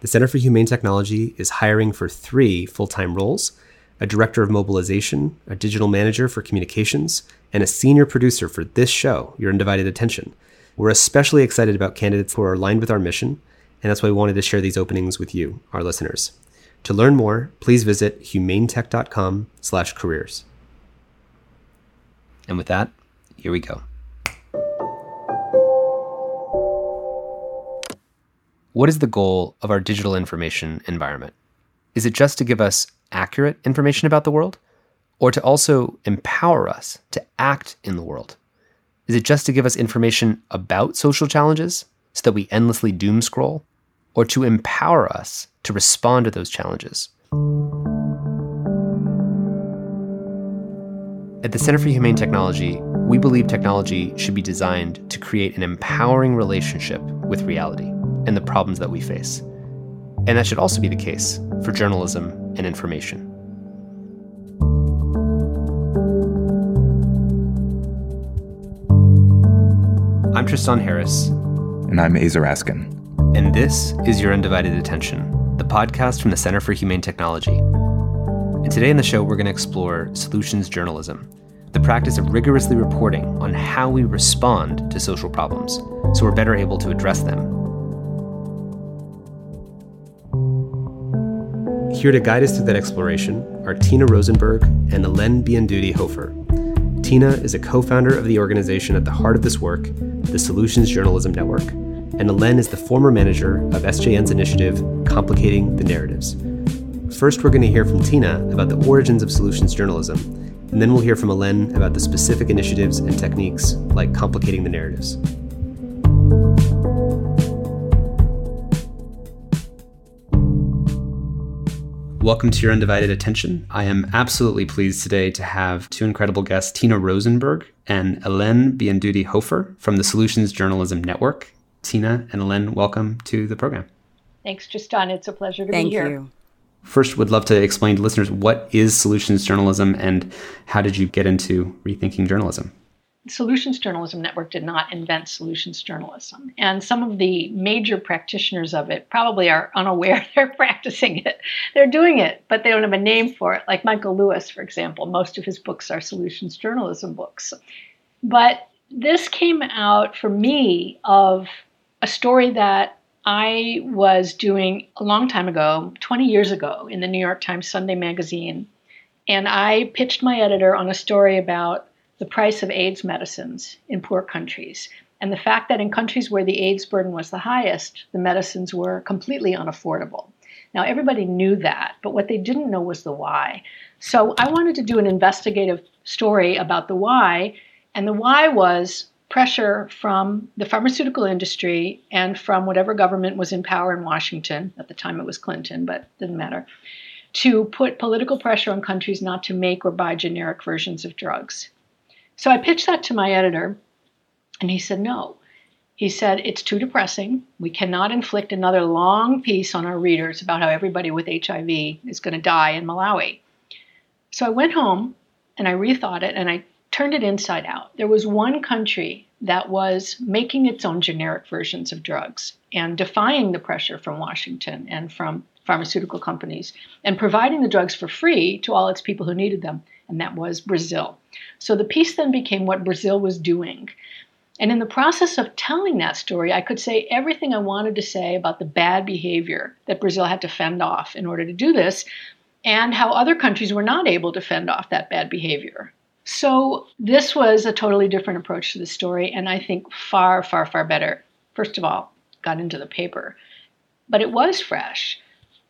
The Center for Humane Technology is hiring for three full time roles a director of mobilization, a digital manager for communications, and a senior producer for this show, Your Undivided Attention. We're especially excited about candidates who are aligned with our mission, and that's why we wanted to share these openings with you, our listeners. To learn more, please visit humanetech.com/careers. And with that, here we go. What is the goal of our digital information environment? Is it just to give us accurate information about the world, or to also empower us to act in the world? Is it just to give us information about social challenges so that we endlessly doom scroll, or to empower us to respond to those challenges? At the Center for Humane Technology, we believe technology should be designed to create an empowering relationship with reality and the problems that we face. And that should also be the case for journalism and information. I'm Tristan Harris. And I'm Aza Raskin. And this is Your Undivided Attention, the podcast from the Center for Humane Technology. And today in the show, we're going to explore solutions journalism, the practice of rigorously reporting on how we respond to social problems so we're better able to address them Here to guide us through that exploration are Tina Rosenberg and Hélène Biandudi Hofer. Tina is a co founder of the organization at the heart of this work, the Solutions Journalism Network, and Hélène is the former manager of SJN's initiative, Complicating the Narratives. First, we're going to hear from Tina about the origins of solutions journalism, and then we'll hear from Hélène about the specific initiatives and techniques like complicating the narratives. Welcome to your undivided attention. I am absolutely pleased today to have two incredible guests, Tina Rosenberg and Hélène Biandudi Hofer from the Solutions Journalism Network. Tina and Hélène, welcome to the program. Thanks, Tristan. It's a pleasure to Thank be here. Thank You. First, would love to explain to listeners what is solutions journalism and how did you get into rethinking journalism? Solutions Journalism Network did not invent solutions journalism. And some of the major practitioners of it probably are unaware they're practicing it. They're doing it, but they don't have a name for it. Like Michael Lewis, for example, most of his books are solutions journalism books. But this came out for me of a story that I was doing a long time ago, 20 years ago, in the New York Times Sunday magazine. And I pitched my editor on a story about the price of AIDS medicines in poor countries. And the fact that in countries where the AIDS burden was the highest, the medicines were completely unaffordable. Now, everybody knew that, but what they didn't know was the why. So I wanted to do an investigative story about the why, and the why was pressure from the pharmaceutical industry and from whatever government was in power in Washington. At the time it was Clinton, but didn't matter. To put political pressure on countries not to make or buy generic versions of drugs. So I pitched that to my editor, and he said no. He said, It's too depressing. We cannot inflict another long piece on our readers about how everybody with HIV is going to die in Malawi. So I went home and I rethought it and I turned it inside out. There was one country that was making its own generic versions of drugs and defying the pressure from Washington and from pharmaceutical companies and providing the drugs for free to all its people who needed them and that was Brazil. So the piece then became what Brazil was doing. And in the process of telling that story, I could say everything I wanted to say about the bad behavior that Brazil had to fend off in order to do this, and how other countries were not able to fend off that bad behavior. So this was a totally different approach to the story, and I think far, far, far better. First of all, got into the paper, but it was fresh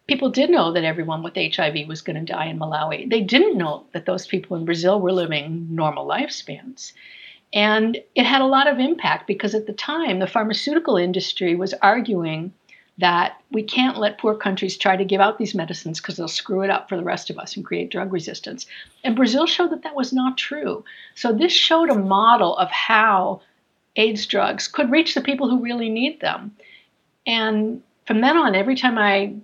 people did know that everyone with HIV was going to die in Malawi. They didn't know that those people in Brazil were living normal lifespans. And it had a lot of impact because at the time, the pharmaceutical industry was arguing that we can't let poor countries try to give out these medicines because they'll screw it up for the rest of us and create drug resistance. And Brazil showed that that was not true. So this showed a model of how AIDS drugs could reach the people who really need them. And from then on, every time I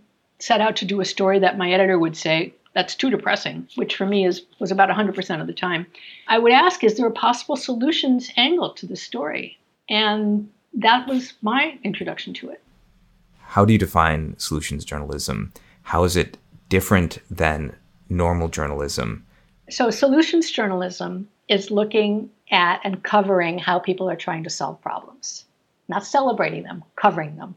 set out to do a story that my editor would say, that's too depressing, which for me is was about 100% of the time. I would ask, is there a possible solutions angle to the story? And that was my introduction to it. how do you define solutions journalism? How is it different than normal journalism? So, solutions journalism is looking at and covering how people are trying to solve problems, not celebrating them, covering them.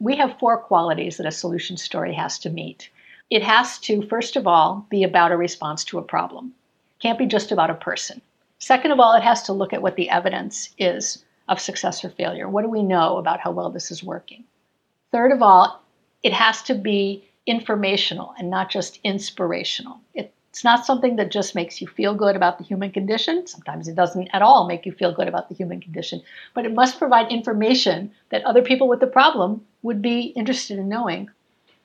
We have four qualities that a solution story has to meet. It has to, first of all, be about a response to a problem. It can't be just about a person. Second of all, it has to look at what the evidence is of success or failure. What do we know about how well this is working? Third of all, it has to be informational and not just inspirational. It's not something that just makes you feel good about the human condition. Sometimes it doesn't at all make you feel good about the human condition, but it must provide information that other people with the problem would be interested in knowing.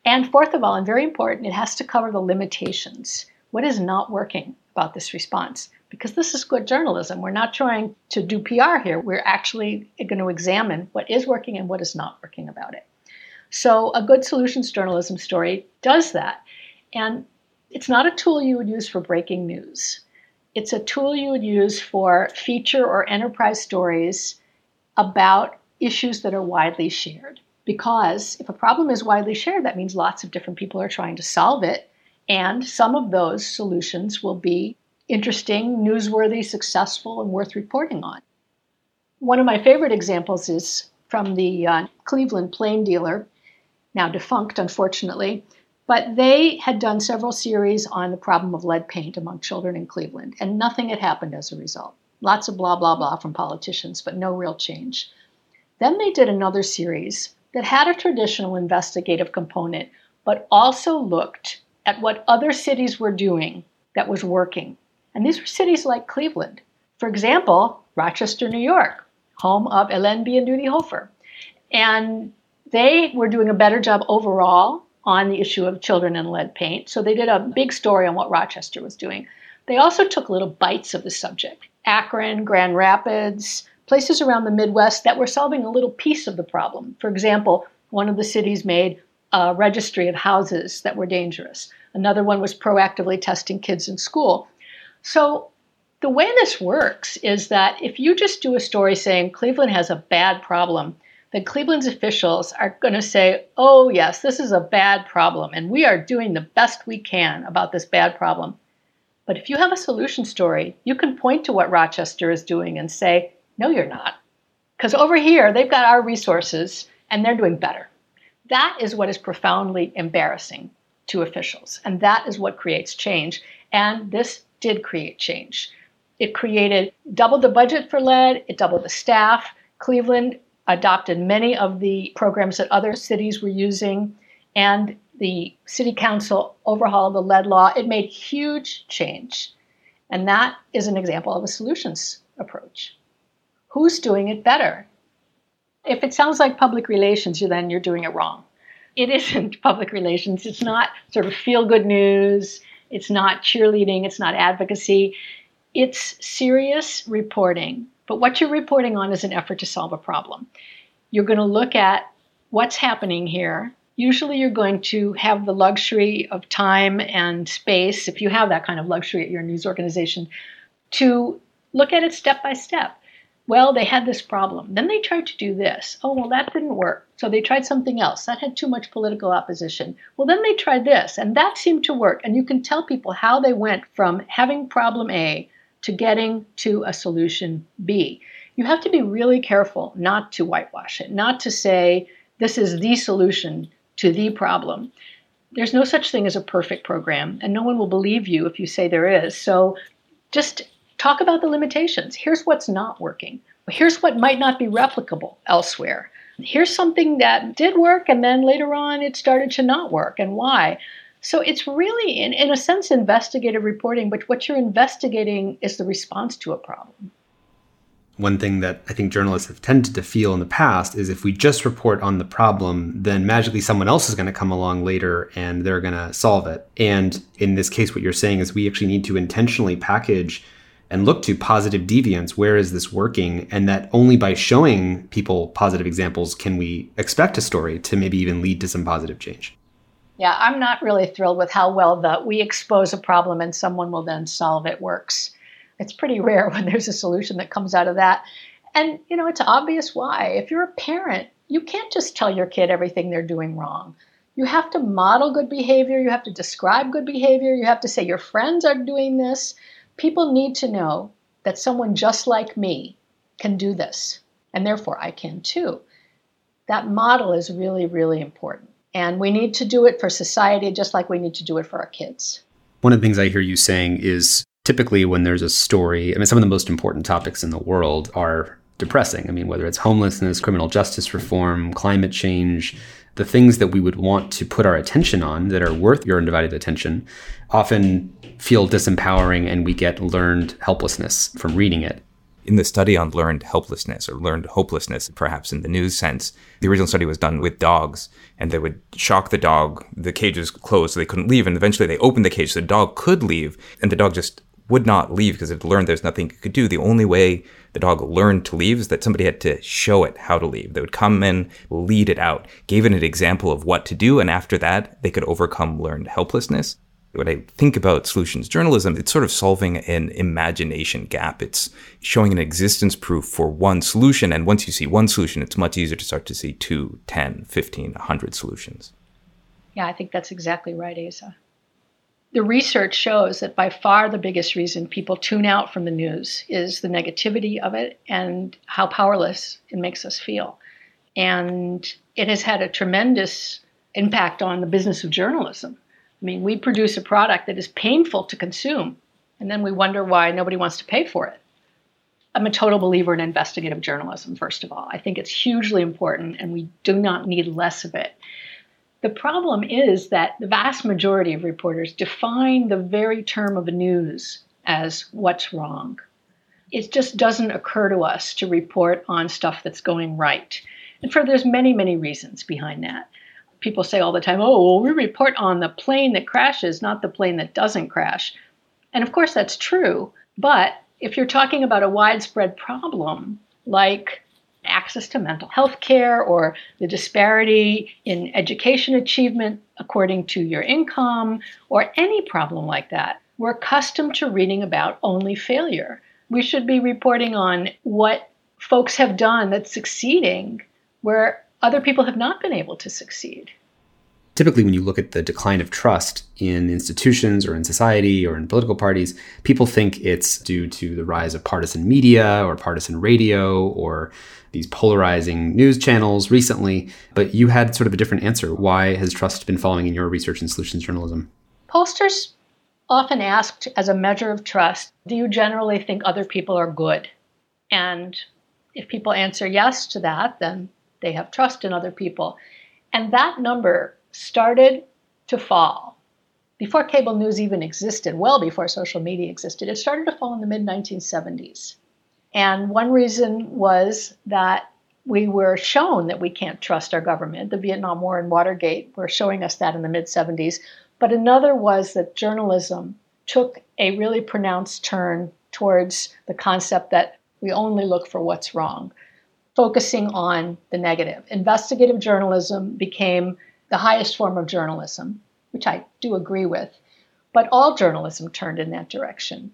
And fourth of all, and very important, it has to cover the limitations. What is not working about this response? Because this is good journalism. We're not trying to do PR here. We're actually going to examine what is working and what is not working about it. So, a good solutions journalism story does that. And it's not a tool you would use for breaking news. It's a tool you would use for feature or enterprise stories about issues that are widely shared. Because if a problem is widely shared, that means lots of different people are trying to solve it. And some of those solutions will be interesting, newsworthy, successful, and worth reporting on. One of my favorite examples is from the uh, Cleveland Plain Dealer, now defunct, unfortunately. But they had done several series on the problem of lead paint among children in Cleveland, and nothing had happened as a result. Lots of blah, blah, blah from politicians, but no real change. Then they did another series that had a traditional investigative component, but also looked at what other cities were doing that was working. And these were cities like Cleveland. For example, Rochester, New York, home of Ellen B. and Biandudi-Hofer. And they were doing a better job overall on the issue of children and lead paint. So they did a big story on what Rochester was doing. They also took little bites of the subject Akron, Grand Rapids, places around the Midwest that were solving a little piece of the problem. For example, one of the cities made a registry of houses that were dangerous. Another one was proactively testing kids in school. So the way this works is that if you just do a story saying Cleveland has a bad problem, then Cleveland's officials are going to say, oh, yes, this is a bad problem, and we are doing the best we can about this bad problem. But if you have a solution story, you can point to what Rochester is doing and say, no, you're not. Because over here, they've got our resources and they're doing better. That is what is profoundly embarrassing to officials. And that is what creates change. And this did create change. It created double the budget for lead, it doubled the staff. Cleveland adopted many of the programs that other cities were using, and the city council overhauled the lead law. It made huge change. And that is an example of a solutions approach. Who's doing it better? If it sounds like public relations, you then you're doing it wrong. It isn't public relations. It's not sort of feel good news. It's not cheerleading. It's not advocacy. It's serious reporting but what you're reporting on is an effort to solve a problem. You're going to look at what's happening here. Usually, you're going to have the luxury of time and space, if you have that kind of luxury at your news organization, to look at it step by step. Well, they had this problem. Then they tried to do this. Oh, well, that didn't work. So they tried something else. That had too much political opposition. Well, then they tried this, and that seemed to work. And you can tell people how they went from having problem A to getting to a solution B. You have to be really careful not to whitewash it, not to say this is the solution to the problem. There's no such thing as a perfect program, and no one will believe you if you say there is. So just talk about the limitations. Here's what's not working. Here's what might not be replicable elsewhere. Here's something that did work, and then later on it started to not work, and why. So it's really, in, in a sense, investigative reporting, but what you're investigating is the response to a problem. One thing that I think journalists have tended to feel in the past is if we just report on the problem, then magically someone else is going to come along later and they're going to solve it. And in this case, what you're saying is we actually need to intentionally package and look to positive deviance. Where is this working? And that only by showing people positive examples can we expect a story to maybe even lead to some positive change. Yeah, I'm not really thrilled with how well the we expose a problem and someone will then solve it works. It's pretty rare when there's a solution that comes out of that. And, you know, it's obvious why. If you're a parent, You can't just tell your kid everything they're doing wrong. You have to model good behavior, you have to describe good behavior, you have to say your friends are doing this. People need to know that someone just like me can do this, and therefore I can too. That model is really, really important. And we need to do it for society just like we need to do it for our kids. One of the things I hear you saying is typically when there's a story, I mean, some of the most important topics in the world are depressing. I mean, whether it's homelessness, criminal justice reform, climate change, the things that we would want to put our attention on that are worth your undivided attention often feel disempowering and we get learned helplessness from reading it. In the study on learned helplessness or learned hopelessness, perhaps in the news sense, the original study was done with dogs and they would shock the dog. The cage was closed so they couldn't leave. And eventually they opened the cage so the dog could leave and the dog just would not leave because it learned there's nothing it could do. The only way the dog learned to leave is that somebody had to show it how to leave. They would come in, lead it out, gave it an example of what to do, and after that, they could overcome learned helplessness. When I think about solutions journalism, it's sort of solving an imagination gap. It's showing an existence proof for one solution. And once you see one solution, it's much easier to start to see two, 10, 15, 100 solutions. Yeah, I think that's exactly right, Aza the research shows that by far the biggest reason people tune out from the news is the negativity of it and how powerless it makes us feel. And it has had a tremendous impact on the business of journalism. I mean, we produce a product that is painful to consume, and then we wonder why nobody wants to pay for it. I'm a total believer in investigative journalism, first of all. I think it's hugely important, and we do not need less of it. The problem is that the vast majority of reporters define the very term of news as what's wrong. It just doesn't occur to us to report on stuff that's going right. And for there's many, many reasons behind that. People say all the time, oh, well, we report on the plane that crashes, not the plane that doesn't crash. And of course, that's true. But if you're talking about a widespread problem like access to mental health care or the disparity in education achievement according to your income or any problem like that. We're accustomed to reading about only failure. We should be reporting on what folks have done that's succeeding where other people have not been able to succeed typically when you look at the decline of trust in institutions or in society or in political parties, people think it's due to the rise of partisan media or partisan radio or these polarizing news channels recently. But you had sort of a different answer. Why has trust been falling in your research and solutions journalism? Pollsters often asked as a measure of trust, do you generally think other people are good? And if people answer yes to that, then they have trust in other people. And that number started to fall before cable news even existed, well before social media existed. It started to fall in the mid 1970s. And one reason was that we were shown that we can't trust our government. The Vietnam War and Watergate were showing us that in the mid 70s. But another was that journalism took a really pronounced turn towards the concept that we only look for what's wrong, focusing on the negative. Investigative journalism became the highest form of journalism, which I do agree with, but all journalism turned in that direction.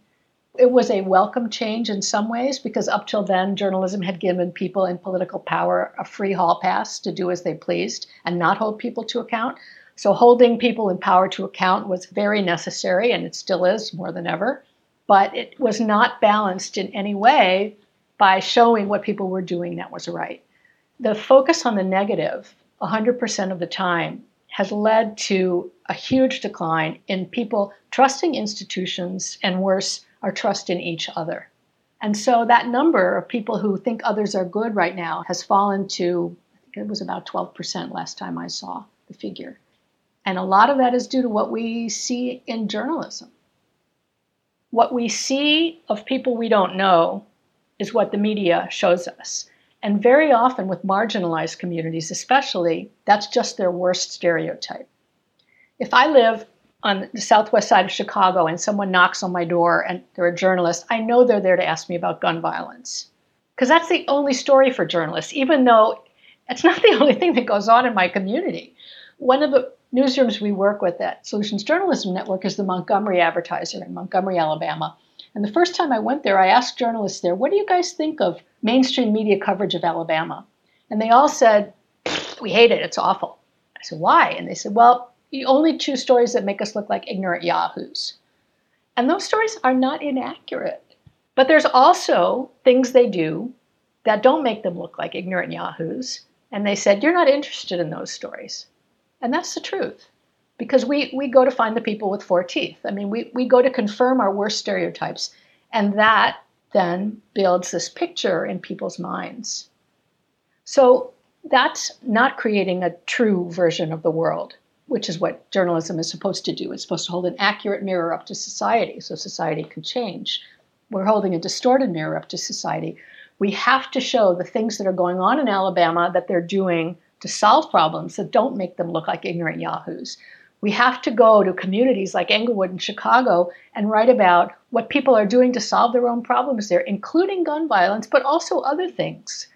It was a welcome change in some ways because up till then, journalism had given people in political power a free hall pass to do as they pleased and not hold people to account. So, holding people in power to account was very necessary, and it still is more than ever. But it was not balanced in any way by showing what people were doing that was right. The focus on the negative 100% of the time has led to a huge decline in people trusting institutions and worse, our trust in each other. And so that number of people who think others are good right now has fallen to, I think it was about 12% last time I saw the figure. And a lot of that is due to what we see in journalism. What we see of people we don't know is what the media shows us. And very often, with marginalized communities, especially, that's just their worst stereotype. If I live on the southwest side of Chicago and someone knocks on my door and they're a journalist, I know they're there to ask me about gun violence. Because that's the only story for journalists, even though it's not the only thing that goes on in my community. One of the newsrooms we work with at Solutions Journalism Network is the Montgomery Advertiser in Montgomery, Alabama. And the first time I went there, I asked journalists there, what do you guys think of mainstream media coverage of Alabama? And they all said, We hate it. It's awful. I said, Why? And they said, Well, you only choose stories that make us look like ignorant yahoos. And those stories are not inaccurate. But there's also things they do that don't make them look like ignorant yahoos. And they said, You're not interested in those stories. And that's the truth. Because we, we go to find the people with four teeth. I mean, we, we go to confirm our worst stereotypes. And that then builds this picture in people's minds. So that's not creating a true version of the world, which is what journalism is supposed to do. It's supposed to hold an accurate mirror up to society so society can change. We're holding a distorted mirror up to society. We have to show the things that are going on in Alabama that they're doing to solve problems that don't make them look like ignorant yahoos. We have to go to communities like Englewood and Chicago and write about what people are doing to solve their own problems there, including gun violence, but also other things,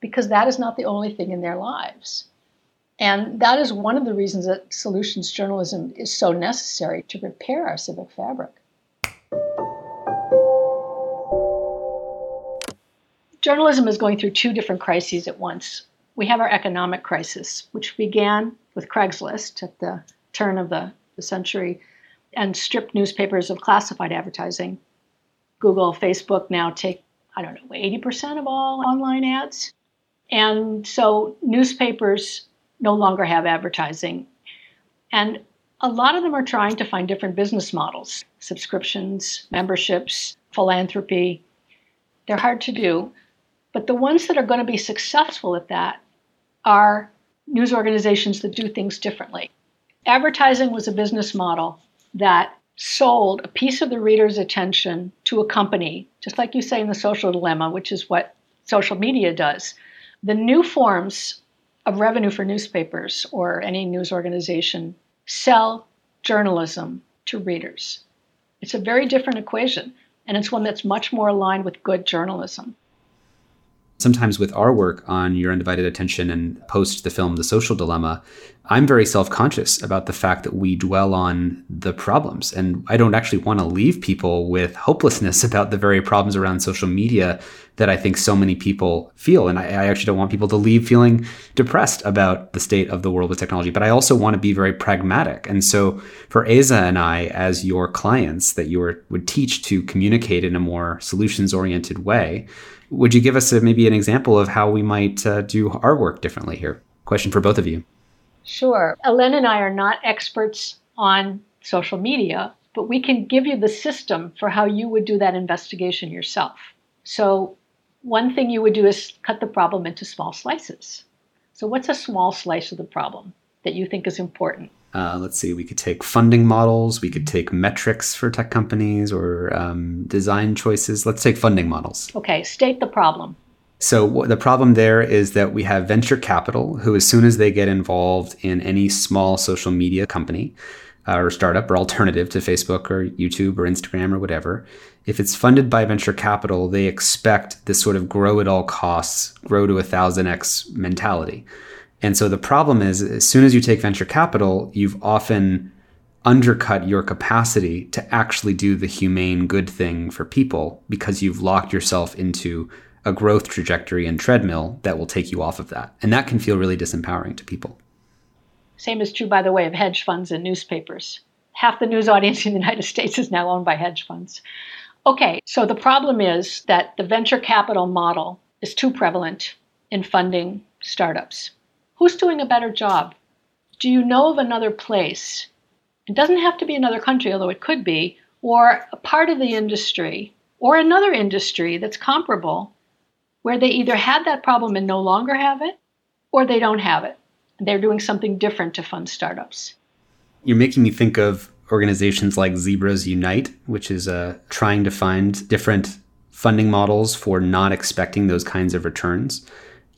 because that is not the only thing in their lives. And that is one of the reasons that solutions journalism is so necessary to repair our civic fabric. Journalism is going through two different crises at once. We have our economic crisis, which began with Craigslist at the turn of the, the century and stripped newspapers of classified advertising. Google, Facebook now take, I don't know, 80% of all online ads. And so newspapers no longer have advertising. And a lot of them are trying to find different business models subscriptions, memberships, philanthropy. They're hard to do. But the ones that are going to be successful at that are news organizations that do things differently advertising was a business model that sold a piece of the reader's attention to a company, just like you say in the social dilemma, which is what social media does. The new forms of revenue for newspapers or any news organization sell journalism to readers. It's a very different equation, and it's one that's much more aligned with good journalism sometimes with our work on Your Undivided Attention and post the film The Social Dilemma, I'm very self conscious about the fact that we dwell on the problems. And I don't actually want to leave people with hopelessness about the very problems around social media that I think so many people feel. And I, I actually don't want people to leave feeling depressed about the state of the world with technology. But I also want to be very pragmatic. And so for Aza and I, as your clients that you were, would teach to communicate in a more solutions oriented way, would you give us a, maybe an example of how we might uh, do our work differently here? Question for both of you. Sure. Elen and I are not experts on social media, but we can give you the system for how you would do that investigation yourself. So, one thing you would do is cut the problem into small slices. So, what's a small slice of the problem that you think is important? Uh, let's see, we could take funding models, we could take metrics for tech companies or um, design choices. Let's take funding models. Okay, state the problem. So, the problem there is that we have venture capital who, as soon as they get involved in any small social media company uh, or startup or alternative to Facebook or YouTube or Instagram or whatever, if it's funded by venture capital, they expect this sort of grow at all costs, grow to a thousand X mentality. And so the problem is, as soon as you take venture capital, you've often undercut your capacity to actually do the humane good thing for people because you've locked yourself into a growth trajectory and treadmill that will take you off of that. And that can feel really disempowering to people. Same is true, by the way, of hedge funds and newspapers. Half the news audience in the United States is now owned by hedge funds. Okay, so the problem is that the venture capital model is too prevalent in funding startups. Who's doing a better job? Do you know of another place? It doesn't have to be another country, although it could be, or a part of the industry, or another industry that's comparable, where they either had that problem and no longer have it, or they don't have it. They're doing something different to fund startups. You're making me think of organizations like Zebras Unite, which is uh, trying to find different funding models for not expecting those kinds of returns.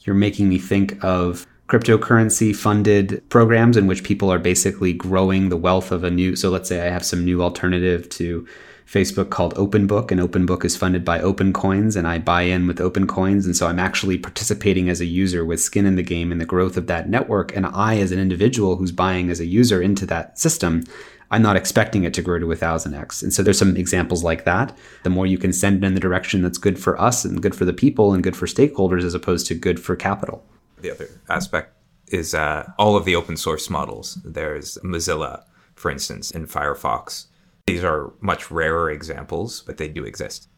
You're making me think of cryptocurrency funded programs in which people are basically growing the wealth of a new so let's say i have some new alternative to facebook called openbook and openbook is funded by opencoins and i buy in with opencoins and so i'm actually participating as a user with skin in the game in the growth of that network and i as an individual who's buying as a user into that system I'm not expecting it to grow to a thousand X. And so there's some examples like that. The more you can send it in the direction that's good for us and good for the people and good for stakeholders as opposed to good for capital the other aspect is uh, all of the open source models. There's Mozilla, for instance, and Firefox. These are much rarer examples, but they do exist.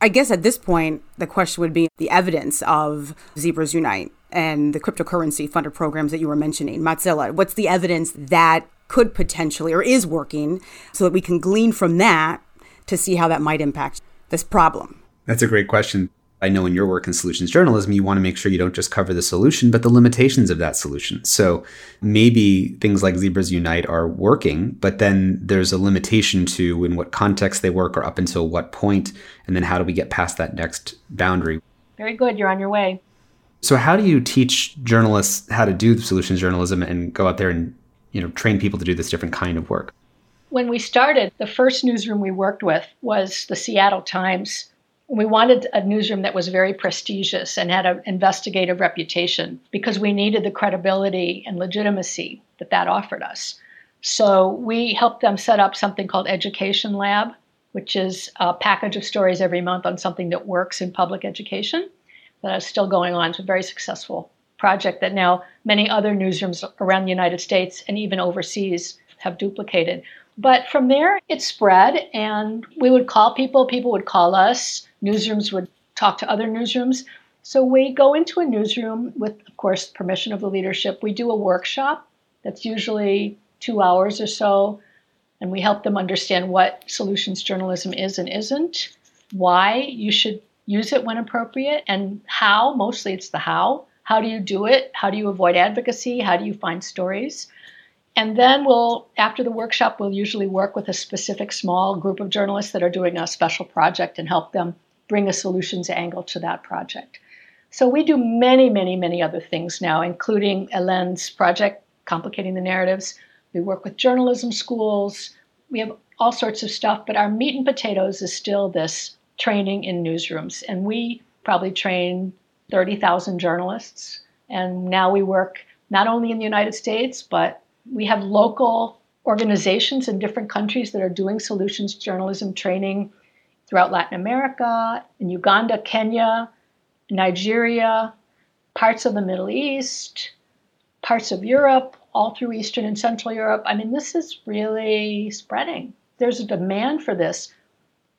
I guess at this point, the question would be the evidence of Zebras Unite and the cryptocurrency funded programs that you were mentioning, Mozilla. What's the evidence that could potentially or is working so that we can glean from that to see how that might impact this problem? That's a great question. I know in your work in solutions journalism, you want to make sure you don't just cover the solution, but the limitations of that solution. So maybe things like Zebras Unite are working, but then there's a limitation to in what context they work or up until what point, and then how do we get past that next boundary? Very good. You're on your way. So how do you teach journalists how to do solutions journalism and go out there and you know train people to do this different kind of work? When we started, the first newsroom we worked with was the Seattle Times we wanted a newsroom that was very prestigious and had an investigative reputation because we needed the credibility and legitimacy that that offered us. So we helped them set up something called Education Lab, which is a package of stories every month on something that works in public education. That is still going on. It's a very successful project that now many other newsrooms around the United States and even overseas have duplicated. But from there, it spread, and we would call people, people would call us newsrooms would talk to other newsrooms. So we go into a newsroom with, of course, permission of the leadership. We do a workshop that's usually two hours or so, and we help them understand what solutions journalism is and isn't, why you should use it when appropriate, and how. Mostly it's the how. How do you do it? How do you avoid advocacy? How do you find stories? And then we'll, after the workshop, we'll usually work with a specific small group of journalists that are doing a special project and help them bring a solutions angle to that project. So we do many, many, many other things now, including Helene's project, Complicating the Narratives. We work with journalism schools. We have all sorts of stuff, but our meat and potatoes is still this training in newsrooms. And we probably train 30,000 journalists. And now we work not only in the United States, but we have local organizations in different countries that are doing solutions journalism training throughout Latin America, in Uganda, Kenya, Nigeria, parts of the Middle East, parts of Europe, all through Eastern and Central Europe. I mean, this is really spreading. There's a demand for this.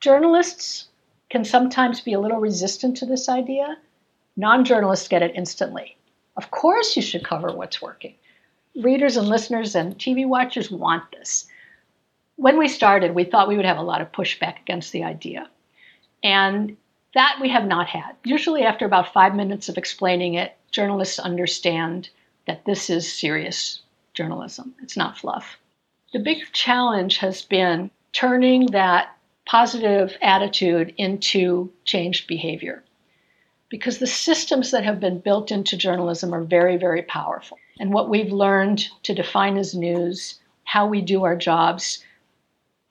Journalists can sometimes be a little resistant to this idea. Non journalists get it instantly. Of course, you should cover what's working. Readers and listeners and TV watchers want this when we started, we thought we would have a lot of pushback against the idea. And that we have not had. Usually, after about five minutes of explaining it, journalists understand that this is serious journalism, it's not fluff. The big challenge has been turning that positive attitude into changed behavior. Because the systems that have been built into journalism are very, very powerful. And what we've learned to define as news, how we do our jobs,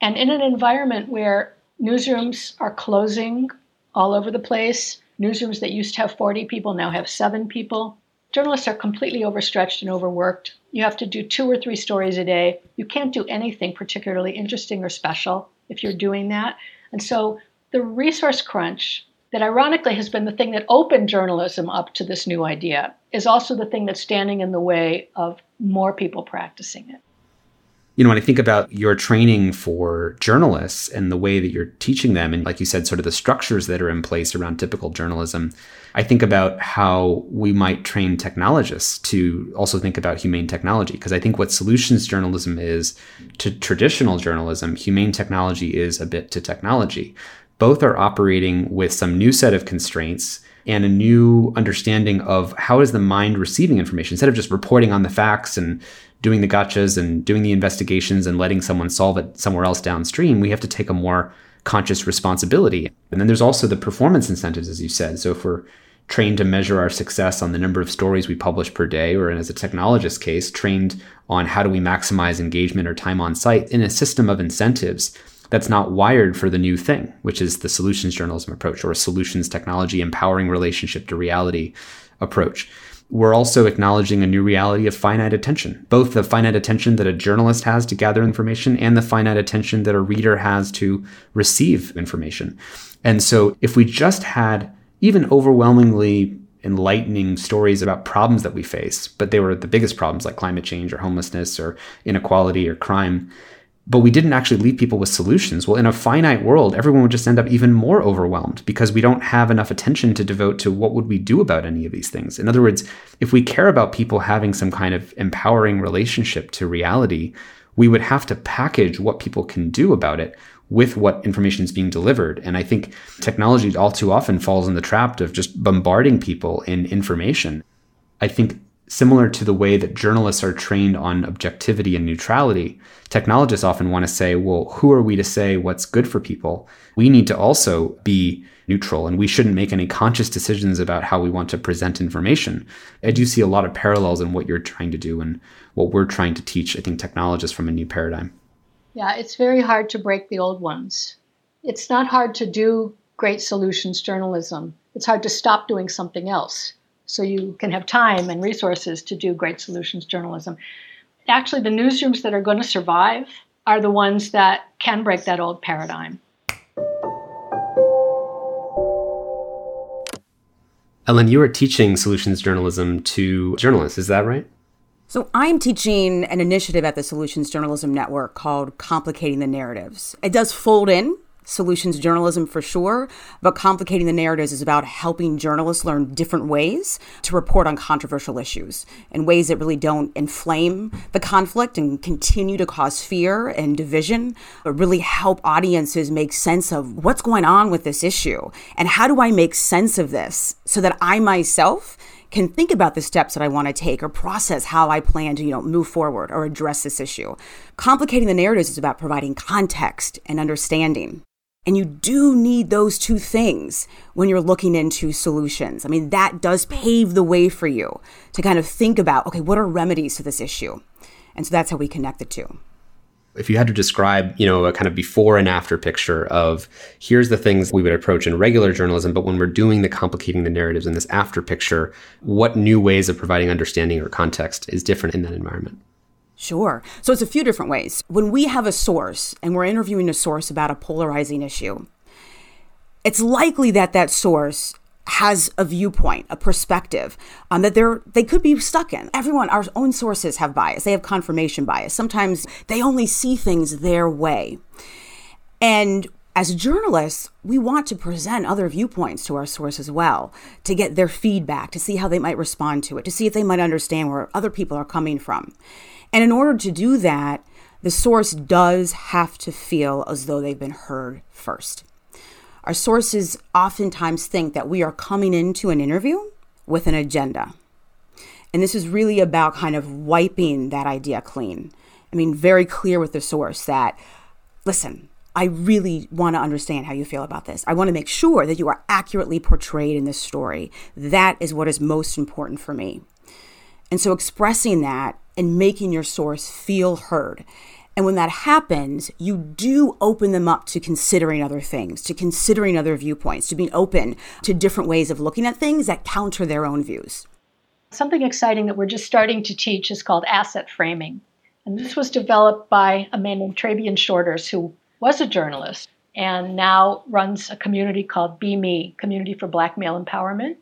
and in an environment where newsrooms are closing all over the place, newsrooms that used to have 40 people now have seven people, journalists are completely overstretched and overworked. You have to do two or three stories a day. You can't do anything particularly interesting or special if you're doing that. And so the resource crunch that ironically has been the thing that opened journalism up to this new idea is also the thing that's standing in the way of more people practicing it you know, when I think about your training for journalists and the way that you're teaching them, and like you said, sort of the structures that are in place around typical journalism, I think about how we might train technologists to also think about humane technology. Because I think what solutions journalism is to traditional journalism, humane technology is a bit to technology. Both are operating with some new set of constraints and a new understanding of how is the mind receiving information instead of just reporting on the facts and doing the gotchas and doing the investigations and letting someone solve it somewhere else downstream, we have to take a more conscious responsibility. And then there's also the performance incentives, as you said. So if we're trained to measure our success on the number of stories we publish per day, or as a technologist case, trained on how do we maximize engagement or time on site in a system of incentives that's not wired for the new thing, which is the solutions journalism approach or solutions technology empowering relationship to reality approach we're also acknowledging a new reality of finite attention, both the finite attention that a journalist has to gather information and the finite attention that a reader has to receive information. And so if we just had even overwhelmingly enlightening stories about problems that we face, but they were the biggest problems like climate change or homelessness or inequality or crime. But we didn't actually leave people with solutions. Well, in a finite world, everyone would just end up even more overwhelmed because we don't have enough attention to devote to what would we do about any of these things. In other words, if we care about people having some kind of empowering relationship to reality, we would have to package what people can do about it with what information is being delivered. And I think technology all too often falls in the trap of just bombarding people in information. I think similar to the way that journalists are trained on objectivity and neutrality, technologists often want to say, well, who are we to say what's good for people? We need to also be neutral and we shouldn't make any conscious decisions about how we want to present information. I do see a lot of parallels in what you're trying to do and what we're trying to teach, I think, technologists from a new paradigm. Yeah, it's very hard to break the old ones. It's not hard to do great solutions journalism. It's hard to stop doing something else so you can have time and resources to do great solutions journalism. Actually, the newsrooms that are going to survive are the ones that can break that old paradigm. Hélène, you are teaching solutions journalism to journalists, is that right? So, I'm teaching an initiative at the Solutions Journalism Network called Complicating the Narratives. It does fold in solutions journalism for sure, but complicating the narratives is about helping journalists learn different ways to report on controversial issues in ways that really don't inflame the conflict and continue to cause fear and division, but really help audiences make sense of what's going on with this issue and how do I make sense of this so that I myself can think about the steps that I want to take or process how I plan to, you know, move forward or address this issue. Complicating the narratives is about providing context and understanding. And you do need those two things when you're looking into solutions. I mean, that does pave the way for you to kind of think about okay, what are remedies to this issue? And so that's how we connect the two. If you had to describe, you know, a kind of before and after picture of here's the things we would approach in regular journalism, but when we're doing the complicating the narratives in this after picture, what new ways of providing understanding or context is different in that environment? Sure. So it's a few different ways. When we have a source and we're interviewing a source about a polarizing issue, it's likely that that source has a viewpoint, a perspective um, that they're they could be stuck in. Everyone, our own sources have bias. They have confirmation bias. Sometimes they only see things their way. And as journalists, we want to present other viewpoints to our source as well, to get their feedback, to see how they might respond to it, to see if they might understand where other people are coming from. And in order to do that, the source does have to feel as though they've been heard first. Our sources oftentimes think that we are coming into an interview with an agenda. And this is really about kind of wiping that idea clean. I mean, very clear with the source that, listen, I really want to understand how you feel about this. I want to make sure that you are accurately portrayed in this story. That is what is most important for me. And so expressing that and making your source feel heard. And when that happens, you do open them up to considering other things, to considering other viewpoints, to being open to different ways of looking at things that counter their own views. Something exciting that we're just starting to teach is called asset framing. And this was developed by a man named Trabian Shorters, who was a journalist and now runs a community called BMe, Community for Black Male Empowerment.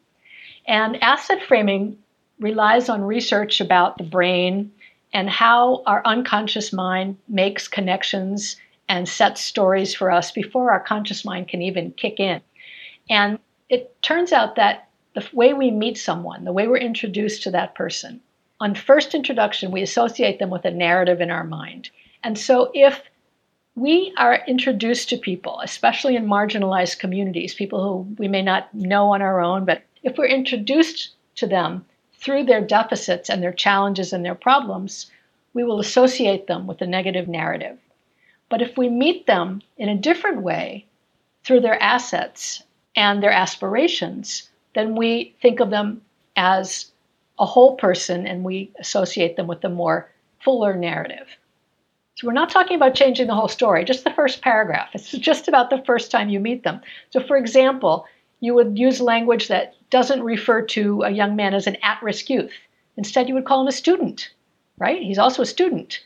And asset framing relies on research about the brain and how our unconscious mind makes connections and sets stories for us before our conscious mind can even kick in. And it turns out that the way we meet someone, the way we're introduced to that person, on first introduction, we associate them with a narrative in our mind. And so if we are introduced to people, especially in marginalized communities, people who we may not know on our own, but if we're introduced to them through their deficits and their challenges and their problems, we will associate them with a negative narrative. But if we meet them in a different way, through their assets and their aspirations, then we think of them as a whole person and we associate them with a more fuller narrative. So we're not talking about changing the whole story, just the first paragraph. It's just about the first time you meet them. So, for example, you would use language that doesn't refer to a young man as an at risk youth. Instead, you would call him a student, right? He's also a student.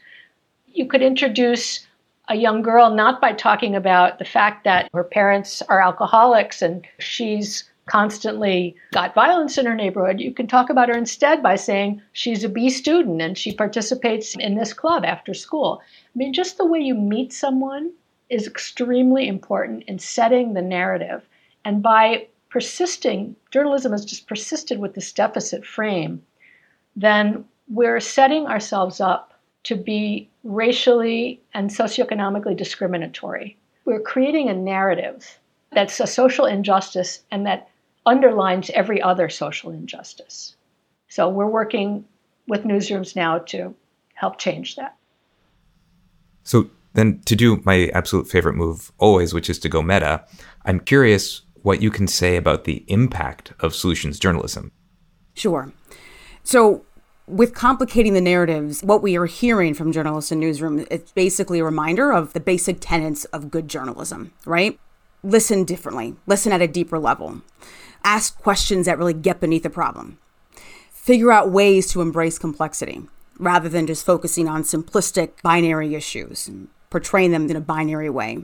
You could introduce a young girl not by talking about the fact that her parents are alcoholics and she's constantly got violence in her neighborhood, you can talk about her instead by saying she's a B student and she participates in this club after school. I mean, just the way you meet someone is extremely important in setting the narrative. And by persisting, journalism has just persisted with this deficit frame, then we're setting ourselves up to be racially and socioeconomically discriminatory. We're creating a narrative that's a social injustice and that underlines every other social injustice. So we're working with newsrooms now to help change that. So then to do my absolute favorite move always, which is to go meta, I'm curious what you can say about the impact of solutions journalism. Sure. So with complicating the narratives, what we are hearing from journalists in newsrooms, it's basically a reminder of the basic tenets of good journalism, right? Listen differently, listen at a deeper level ask questions that really get beneath the problem. Figure out ways to embrace complexity rather than just focusing on simplistic binary issues, portraying them in a binary way.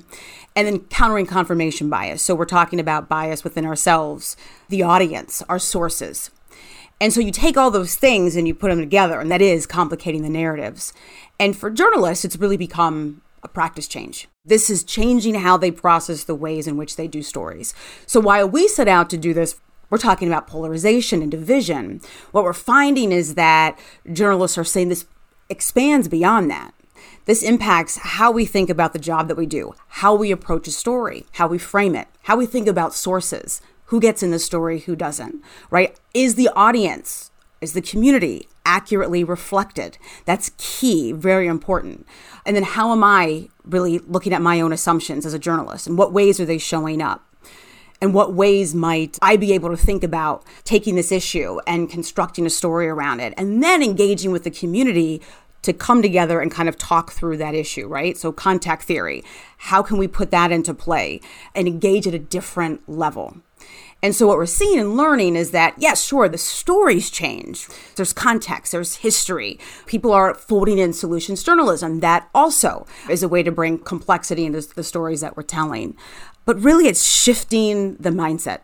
And then countering confirmation bias. So we're talking about bias within ourselves, the audience, our sources. And so you take all those things and you put them together, and that is complicating the narratives. And for journalists, it's really become a practice change. This is changing how they process the ways in which they do stories. So while we set out to do this, we're talking about polarization and division. What we're finding is that journalists are saying this expands beyond that. This impacts how we think about the job that we do, how we approach a story, how we frame it, how we think about sources, who gets in the story, who doesn't, right? Is the audience, is the community accurately reflected? That's key, very important. And then how am I really looking at my own assumptions as a journalist? And what ways are they showing up? And what ways might I be able to think about taking this issue and constructing a story around it? And then engaging with the community to come together and kind of talk through that issue, right? So, contact theory. How can we put that into play and engage at a different level? And so what we're seeing and learning is that, yes, sure, the stories change. There's context, there's history. People are folding in solutions journalism. That also is a way to bring complexity into the stories that we're telling. But really, it's shifting the mindset.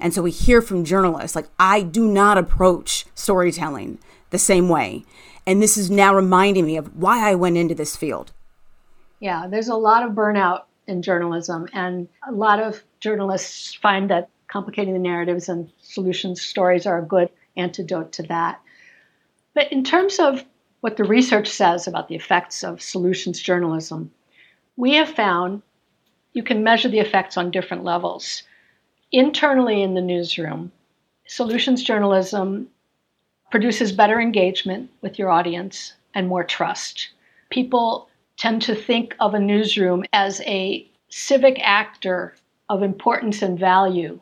And so we hear from journalists like, I do not approach storytelling the same way. And this is now reminding me of why I went into this field. Yeah, there's a lot of burnout in journalism, and a lot of journalists find that complicating the narratives and solutions stories are a good antidote to that. But in terms of what the research says about the effects of solutions journalism, we have found you can measure the effects on different levels. Internally in the newsroom, solutions journalism produces better engagement with your audience and more trust. People tend to think of a newsroom as a civic actor of importance and value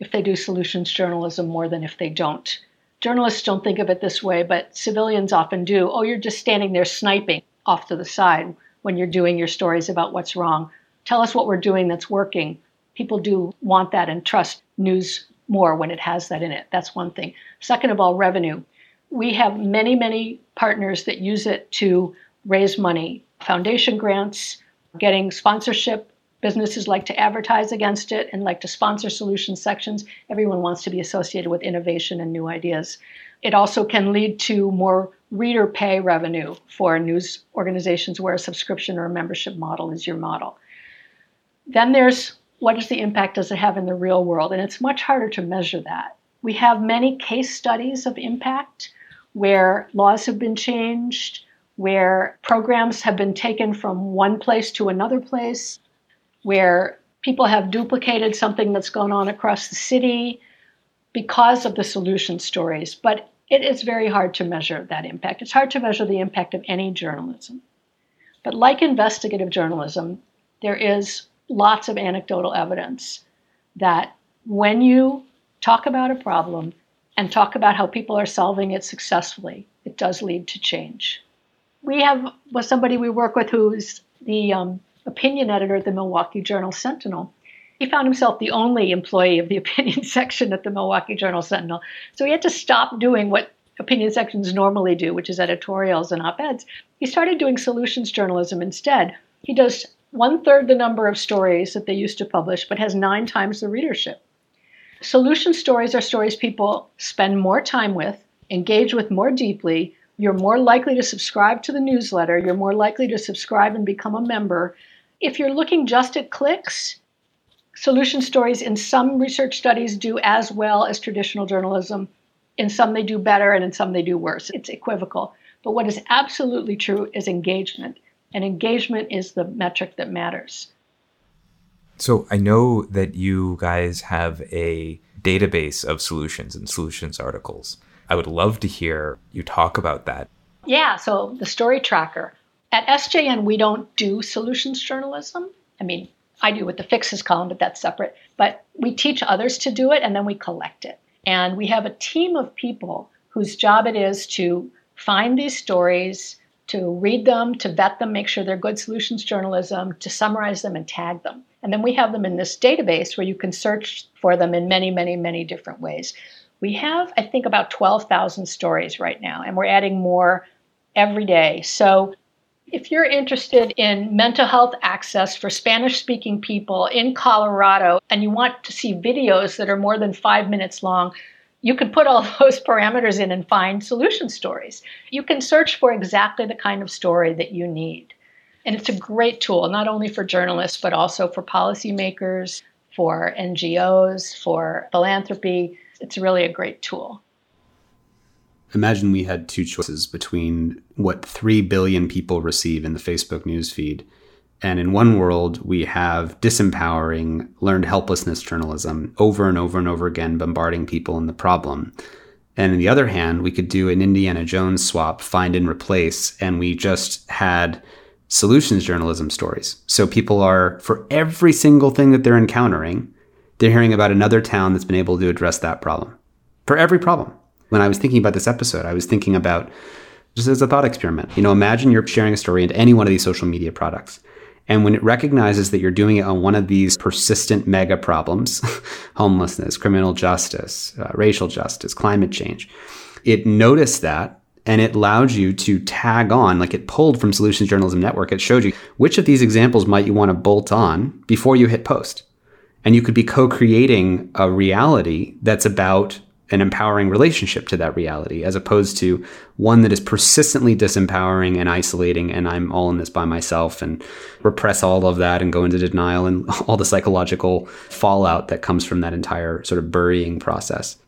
if they do solutions journalism more than if they don't. Journalists don't think of it this way, but civilians often do. Oh, you're just standing there sniping off to the side when you're doing your stories about what's wrong. Tell us what we're doing that's working. People do want that and trust news more when it has that in it. That's one thing. Second of all, revenue. We have many, many partners that use it to raise money, foundation grants, getting sponsorship Businesses like to advertise against it and like to sponsor solution sections. Everyone wants to be associated with innovation and new ideas. It also can lead to more reader pay revenue for news organizations where a subscription or a membership model is your model. Then there's what is the impact does it have in the real world? And it's much harder to measure that. We have many case studies of impact where laws have been changed, where programs have been taken from one place to another place, where people have duplicated something that's gone on across the city because of the solution stories. But it is very hard to measure that impact. It's hard to measure the impact of any journalism. But like investigative journalism, there is lots of anecdotal evidence that when you talk about a problem and talk about how people are solving it successfully, it does lead to change. We have was somebody we work with who's the um, opinion editor at the Milwaukee Journal Sentinel. He found himself the only employee of the opinion section at the Milwaukee Journal Sentinel. So he had to stop doing what opinion sections normally do, which is editorials and op eds. He started doing solutions journalism instead. He does one third the number of stories that they used to publish, but has nine times the readership. Solution stories are stories people spend more time with, engage with more deeply. You're more likely to subscribe to the newsletter. You're more likely to subscribe and become a member. If you're looking just at clicks, solution stories in some research studies do as well as traditional journalism. In some, they do better, and in some, they do worse. It's equivocal. But what is absolutely true is engagement. And engagement is the metric that matters. So I know that you guys have a database of solutions and solutions articles. I would love to hear you talk about that. Yeah, so the story tracker. At SJN, we don't do solutions journalism. I mean, I do with the fixes column, but that's separate. But we teach others to do it and then we collect it. And we have a team of people whose job it is to find these stories, to read them, to vet them, make sure they're good solutions journalism, to summarize them and tag them. And then we have them in this database where you can search for them in many, many, many different ways. We have, I think, about 12,000 stories right now, and we're adding more every day. So if you're interested in mental health access for Spanish speaking people in Colorado and you want to see videos that are more than five minutes long, you can put all those parameters in and find solution stories. You can search for exactly the kind of story that you need. And it's a great tool, not only for journalists, but also for policymakers, for NGOs, for philanthropy. It's really a great tool. Imagine we had two choices between what 3 billion people receive in the Facebook newsfeed. And in one world, we have disempowering, learned helplessness journalism over and over and over again, bombarding people in the problem. And on the other hand, we could do an Indiana Jones swap, find and replace, and we just had solutions journalism stories. So people are, for every single thing that they're encountering, they're hearing about another town that's been able to address that problem. For every problem. When I was thinking about this episode, I was thinking about just as a thought experiment. You know, imagine you're sharing a story into any one of these social media products. And when it recognizes that you're doing it on one of these persistent mega problems homelessness, criminal justice, uh, racial justice, climate change it noticed that and it allowed you to tag on, like it pulled from Solutions Journalism Network. It showed you which of these examples might you want to bolt on before you hit post. And you could be co creating a reality that's about an empowering relationship to that reality, as opposed to one that is persistently disempowering and isolating, and I'm all in this by myself, and repress all of that and go into denial and all the psychological fallout that comes from that entire sort of burying process.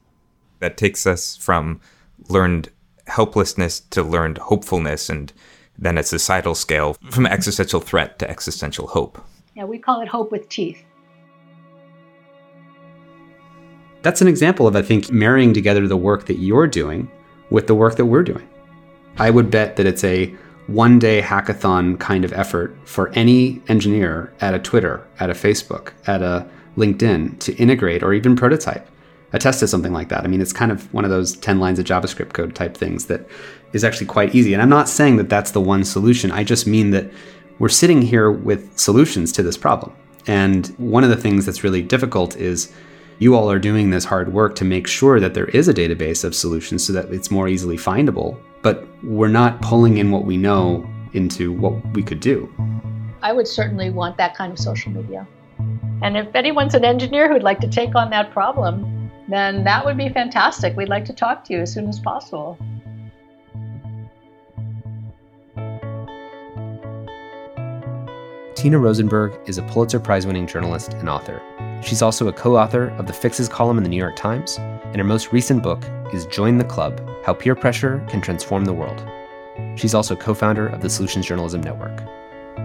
That takes us from learned helplessness to learned hopefulness and then a societal scale from existential threat to existential hope. Yeah, we call it hope with teeth. That's an example of, I think, marrying together the work that you're doing with the work that we're doing. I would bet that it's a one day hackathon kind of effort for any engineer at a Twitter, at a Facebook, at a LinkedIn to integrate or even prototype a test to something like that. I mean, it's kind of one of those 10 lines of JavaScript code type things that is actually quite easy. And I'm not saying that that's the one solution. I just mean that we're sitting here with solutions to this problem. And one of the things that's really difficult is you all are doing this hard work to make sure that there is a database of solutions so that it's more easily findable. But we're not pulling in what we know into what we could do. I would certainly want that kind of social media. And if anyone's an engineer who'd like to take on that problem, then that would be fantastic. We'd like to talk to you as soon as possible. Tina Rosenberg is a Pulitzer Prize winning journalist and author. She's also a co author of the Fixes column in the New York Times, and her most recent book is Join the Club How Peer Pressure Can Transform the World. She's also co founder of the Solutions Journalism Network.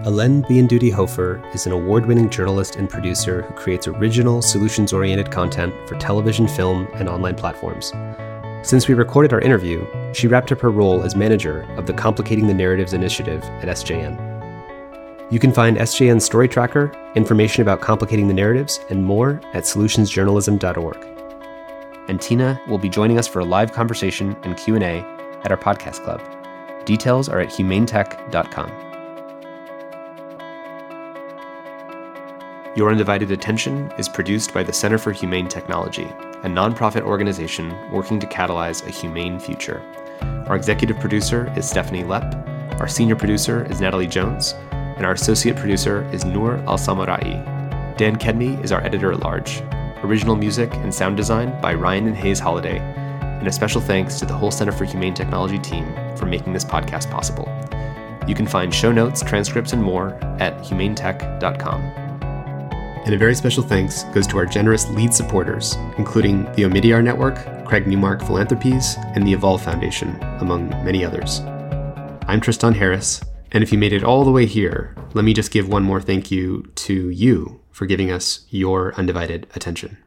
Hélène Biandudi Hofer is an award winning journalist and producer who creates original, solutions oriented content for television, film, and online platforms. Since we recorded our interview, she wrapped up her role as manager of the Complicating the Narratives initiative at SJN. You can find SJN's story tracker, information about complicating the narratives, and more at solutionsjournalism.org. And Tina will be joining us for a live conversation and Q&A at our podcast club. Details are at humanetech.com. Your Undivided Attention is produced by the Center for Humane Technology, a nonprofit organization working to catalyze a humane future. Our executive producer is Stephanie Lepp, our senior producer is Natalie Jones, and our associate producer is Noor Al Samarrai. Dan Kedmi is our editor at large. Original music and sound design by Ryan and Hays Holladay. And a special thanks to the whole Center for Humane Technology team for making this podcast possible. You can find show notes, transcripts, and more at humanetech.com. And a very special thanks goes to our generous lead supporters, including the Omidyar Network, Craig Newmark Philanthropies, and the Evolve Foundation, among many others. I'm Tristan Harris, and if you made it all the way here, let me just give one more thank you to you for giving us your undivided attention.